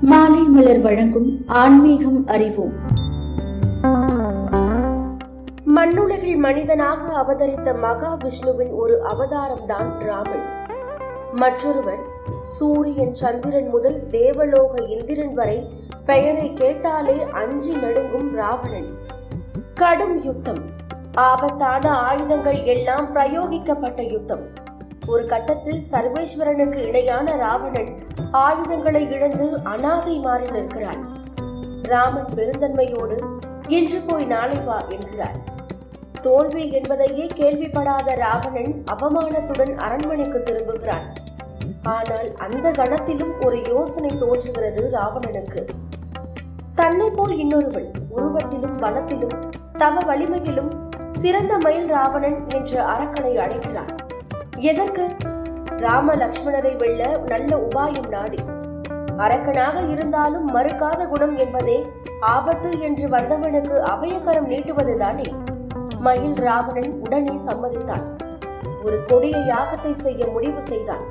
மாலை மலர் வழங்கும் ஆன்மீகம் அறிவோம். மண்ணுலகில் மனிதனாக அவதரித்த மகாவிஷ்ணுவின் ஒரு அவதாரம்தான் ராமன். மற்றொருவர் சூரியன் சந்திரன் முதல் தேவலோக இந்திரன் வரை பெயரை கேட்டாலே அஞ்சி நடுங்கும் ராவணன். கடும் யுத்தம் ஆபத்தான ஆயுதங்கள் எல்லாம் பிரயோகிக்கப்பட்ட யுத்தம். ஒரு கட்டத்தில் சர்வேஸ்வரனுக்கு இணையான ராவணன் ஆயுதங்களை இழந்து அனாதை மாறி நிற்கிறான் ராமன் பெருந்தன்மையோடு இன்று போய் நாளை வா என்கிறார். தோல்வி என்பதையே கேள்விப்படாத ராவணன் அவமானத்துடன் அரண்மனைக்கு திரும்புகிறான். ஆனால் அந்த கணத்திலும் ஒரு யோசனை தோன்றுகிறது ராவணனுக்கு. தன்னை போல் இன்னொருவன் உருவத்திலும் பலத்திலும் தவ வலிமையிலும் சிறந்த மயில் ராவணன் என்ற அரக்கனை அழைக்கிறான். எதற்கு? ராம லக்ஷ்மணரை வெல்ல நல்ல உபாயம் நாடி. அரக்கனாக இருந்தாலும் மறுக்காத குணம் என்பதே ஆபத்து என்று வந்தவனுக்கு அபயகரம் நீட்டுவதுதானே மயில் ராவணன் உடனே சம்மதித்தான். ஒரு கொடிய யாகத்தை செய்ய முடிவு செய்தான்.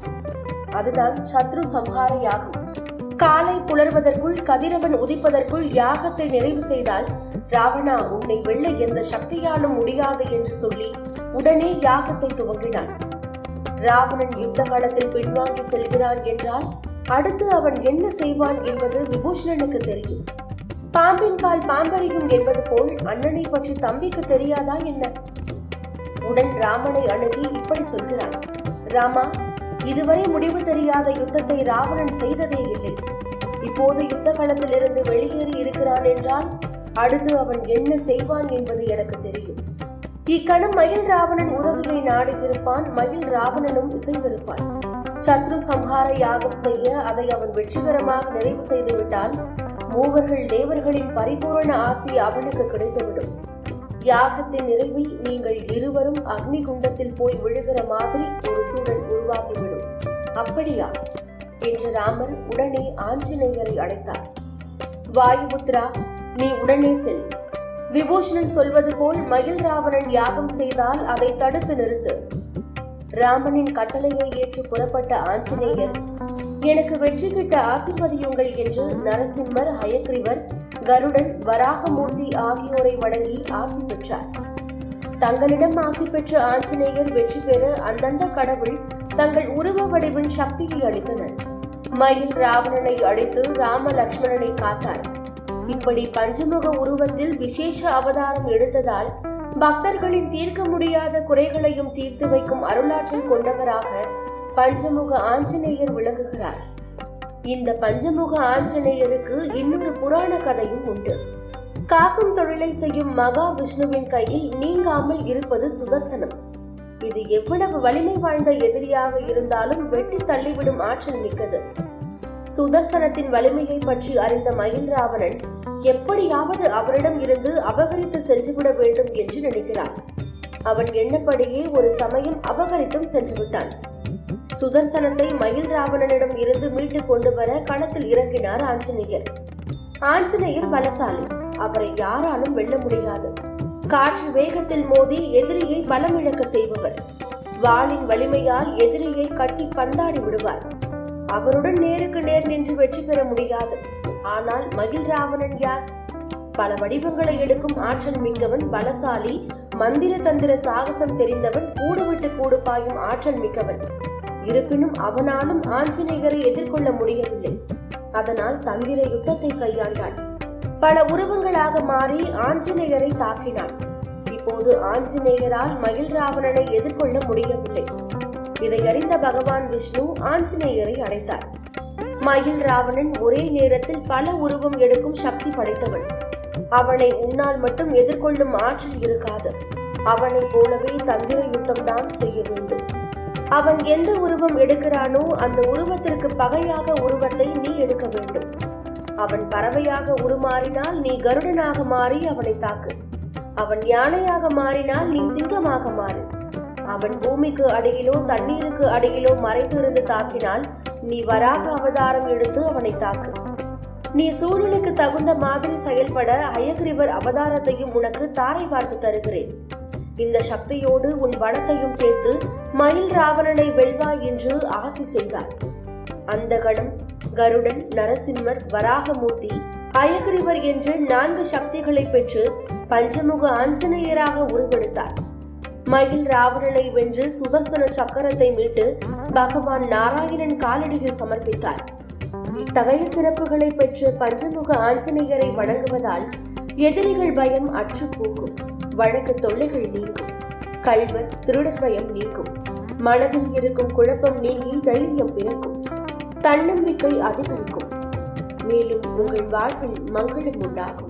அதுதான் சத்ரு சம்ஹார யாகம். காலை புலர்வதற்குள் கதிரவன் உதிப்பதற்குள் யாகத்தை நிறைவு செய்தால் ராவணா உன்னை வெல்ல எந்த சக்தியாலும் முடியாது என்று சொல்லி உடனே யாகத்தை துவங்கினான். ராவணன் யுத்த காலத்தில் பின்வாங்கி செல்கிறான் என்றால் அடுத்து அவன் என்ன செய்வான் என்பது விபூஷணனுக்கு தெரியும். பாம்பின் கால் பாம்பறியும் என்பது போல் அண்ணனை பற்றி தம்பிக்கு தெரியாதா என்ன? உடன் ராமனை அணுகி இப்படி சொல்கிறான். ராமா இதுவரை முடிவு தெரியாத யுத்தத்தை ராவணன் செய்ததே இல்லை. இப்போது யுத்த களத்திலிருந்து வெளியேறி இருக்கிறான் என்றால் அடுத்து அவன் என்ன செய்வான் என்பது எனக்கு தெரியும். இக்கணம் மயில் ராவணன் உதவியை நாடியிருப்பான் மயில் ராவணனும் இசைந்திருப்பான். சத்ரு சம்ஹார யாகம் செய்ய அதை அவன் வெற்றிகரமாக நிறைவு செய்துவிட்டால் மூவர்கள் தேவர்களின் பரிபூரண ஆசி அவனுக்கு கிடைத்துவிடும். யாகத்தின் நிறைவில் நீங்கள் இருவரும் அக்னி குண்டத்தில் போய் விழுகிற மாதிரி ஒரு சூழல் உருவாகிவிடும். அப்படியா? என்று ராமர் உடனே ஆஞ்சநேயரை அழைத்தார். வாயுபுத்ரா நீ உடனே செல். விபூஷணன் சொல்வது போல் மயில் ராவணன் யாகம் செய்தால் அதை தடுத்து நிறுத்து. ராமனின் கட்டளையை ஏற்று புறப்பட்ட ஆஞ்சநேயர் எனக்கு வெற்றி கிட்ட ஆசிர்வதியுங்கள் என்று நரசிம்மர் ஹயக்ரிவர் கருடன் வராகமூர்த்தி ஆகியோரை வணங்கி ஆசி பெற்றார். தங்களிடம் ஆசி பெற்ற ஆஞ்சநேயர் வெற்றி பெற அந்தந்த கடவுள் தங்கள் உருவ வடிவின் சக்தியை அளித்தனர். மயில் ராவணனை அழைத்து ராம லக்ஷ்மணனை காத்தார். இப்படி பஞ்சமுக உருவத்தில் விசேஷ அவதாரம் எடுத்ததால் பக்தர்களின் தீர்க்க முடியாத குறைகளையும் தீர்த்து வைக்கும் அருளாற்றல் கொண்டவராக பஞ்சமுக ஆஞ்சநேயர் விளங்குகிறார். இந்த பஞ்சமுக ஆஞ்சநேயருக்கு இன்னொரு புராண கதையும் உண்டு. காக்கும் தொழிலை செய்யும் மகா விஷ்ணுவின் கையில் நீங்காமல் இருப்பது சுதர்சனம். இது எவ்வளவு வலிமை வாய்ந்த எதிரியாக இருந்தாலும் வெட்டி தள்ளிவிடும் ஆற்றல் மிக்கது. சுதர்சனத்தின் வலிமையை பற்றி அறிந்த மயில் ராவணன் எப்படியாவது அவரிடம் இருந்து அபகரித்து சென்றுவிட வேண்டும் என்று நினைக்கிறான். அவன் எண்ணப்படியே ஒரு சமயம் அபகரித்தும் சென்று விட்டான் சுதர்சனத்தை மயில் ராவணனிடம் இருந்து மீட்டு கொண்டு வர களத்தில் இறங்கினார் ஆஞ்சநேயர். ஆஞ்சநேயர் பலசாலி. அவரை யாராலும் வெல்ல முடியாது. காற்று வேகத்தில் மோதி எதிரியை பலமிழக்க செய்பவர். வாளின் வலிமையால் எதிரியை கட்டி பந்தாடி விடுவார். அவருடன் நேருக்கு நேர் நின்று வெற்றி பெற முடியாது. ஆனால் மகிழ் ராவணன் யார்? பல வடிவங்களை எடுக்கும் ஆற்றல் மிக்கவன் பலசாலி மந்திர தந்திர சாகசம் தெரிந்தவன் கூடு விட்டு கூடு பாயும் ஆற்றல் மிக்கவன். இருப்பினும் அவனாலும் ஆஞ்சநேயரை எதிர்கொள்ள முடியவில்லை. அதனால் தந்திர யுத்தத்தை கையாண்டான். பல உருவங்களாக மாறி ஆஞ்சநேயரை தாக்கினான். இப்போது ஆஞ்சநேயரால் மகிழ் ராவணனை எதிர்கொள்ள முடியவில்லை. இதை அறிந்த பகவான் விஷ்ணு ஆஞ்சநேயரை அடைத்தார். மயில் ராவணன் ஒரே நேரத்தில் பல உருவம் எடுக்கும் சக்தி படைத்தவன் அவனை உன்னால் மட்டும் எதிர்கொள்ளும் ஆற்றல் இருக்காது. அவனை போலவே தந்திர யுத்தம் தான் செய்ய வேண்டும். அவன் எந்த உருவம் எடுக்கிறானோ அந்த உருவத்திற்கு பகையாக உருவத்தை நீ எடுக்க வேண்டும். அவன் பறவையாக உருமாறினால் நீ கருடனாக மாறி அவனை தாக்கு. அவன் யானையாக மாறினால் நீ சிங்கமாக மாறு. அவன் பூமிக்கு அடியிலோ தண்ணீருக்கு அடியிலோ மறைந்து இருந்து தாக்கினால் நீ வராக அவதாரம் எடுத்து அவனை தாக்கு. நீ சூழலுக்கு தகுந்த மாதிரி செயல்பட அயக்ரிவர் அவதாரத்தையும் உனக்கு தாரை பார்த்து தருகிறேன். இந்த சக்தியோடு உன் பணத்தையும் சேர்த்து மயில் ராவணனை வெல்வாய் என்று ஆசி செய்தார். அந்த கணம் கருடன் நரசிம்மர் வராகமூர்த்தி அயக்ரிவர் என்று நான்கு சக்திகளை பெற்று பஞ்சமுக ஆஞ்சநேயராக உருவெடுத்தார். மயில் ராவணனை வென்று சுதர்சன சக்கரத்தை மீட்டு பகவான் நாராயணன் காலடியில் சமர்ப்பித்தார். இத்தகைய சிறப்புகளை பெற்று பஞ்சமுக ஆஞ்சநேயரை வணங்குவதால் எதிரிகள் பயம் அற்று போகும். வழக்கு தொல்லைகள் நீங்கும். கல்வர் திருடர் பயம் நீங்கும். மனதில் இருக்கும் குழப்பம் நீங்கி தைரியம் பிறக்கும். தன்னம்பிக்கை அதிகரிக்கும். மேலும் உங்கள் வாழ்வில் மங்களம் உண்டாகும்.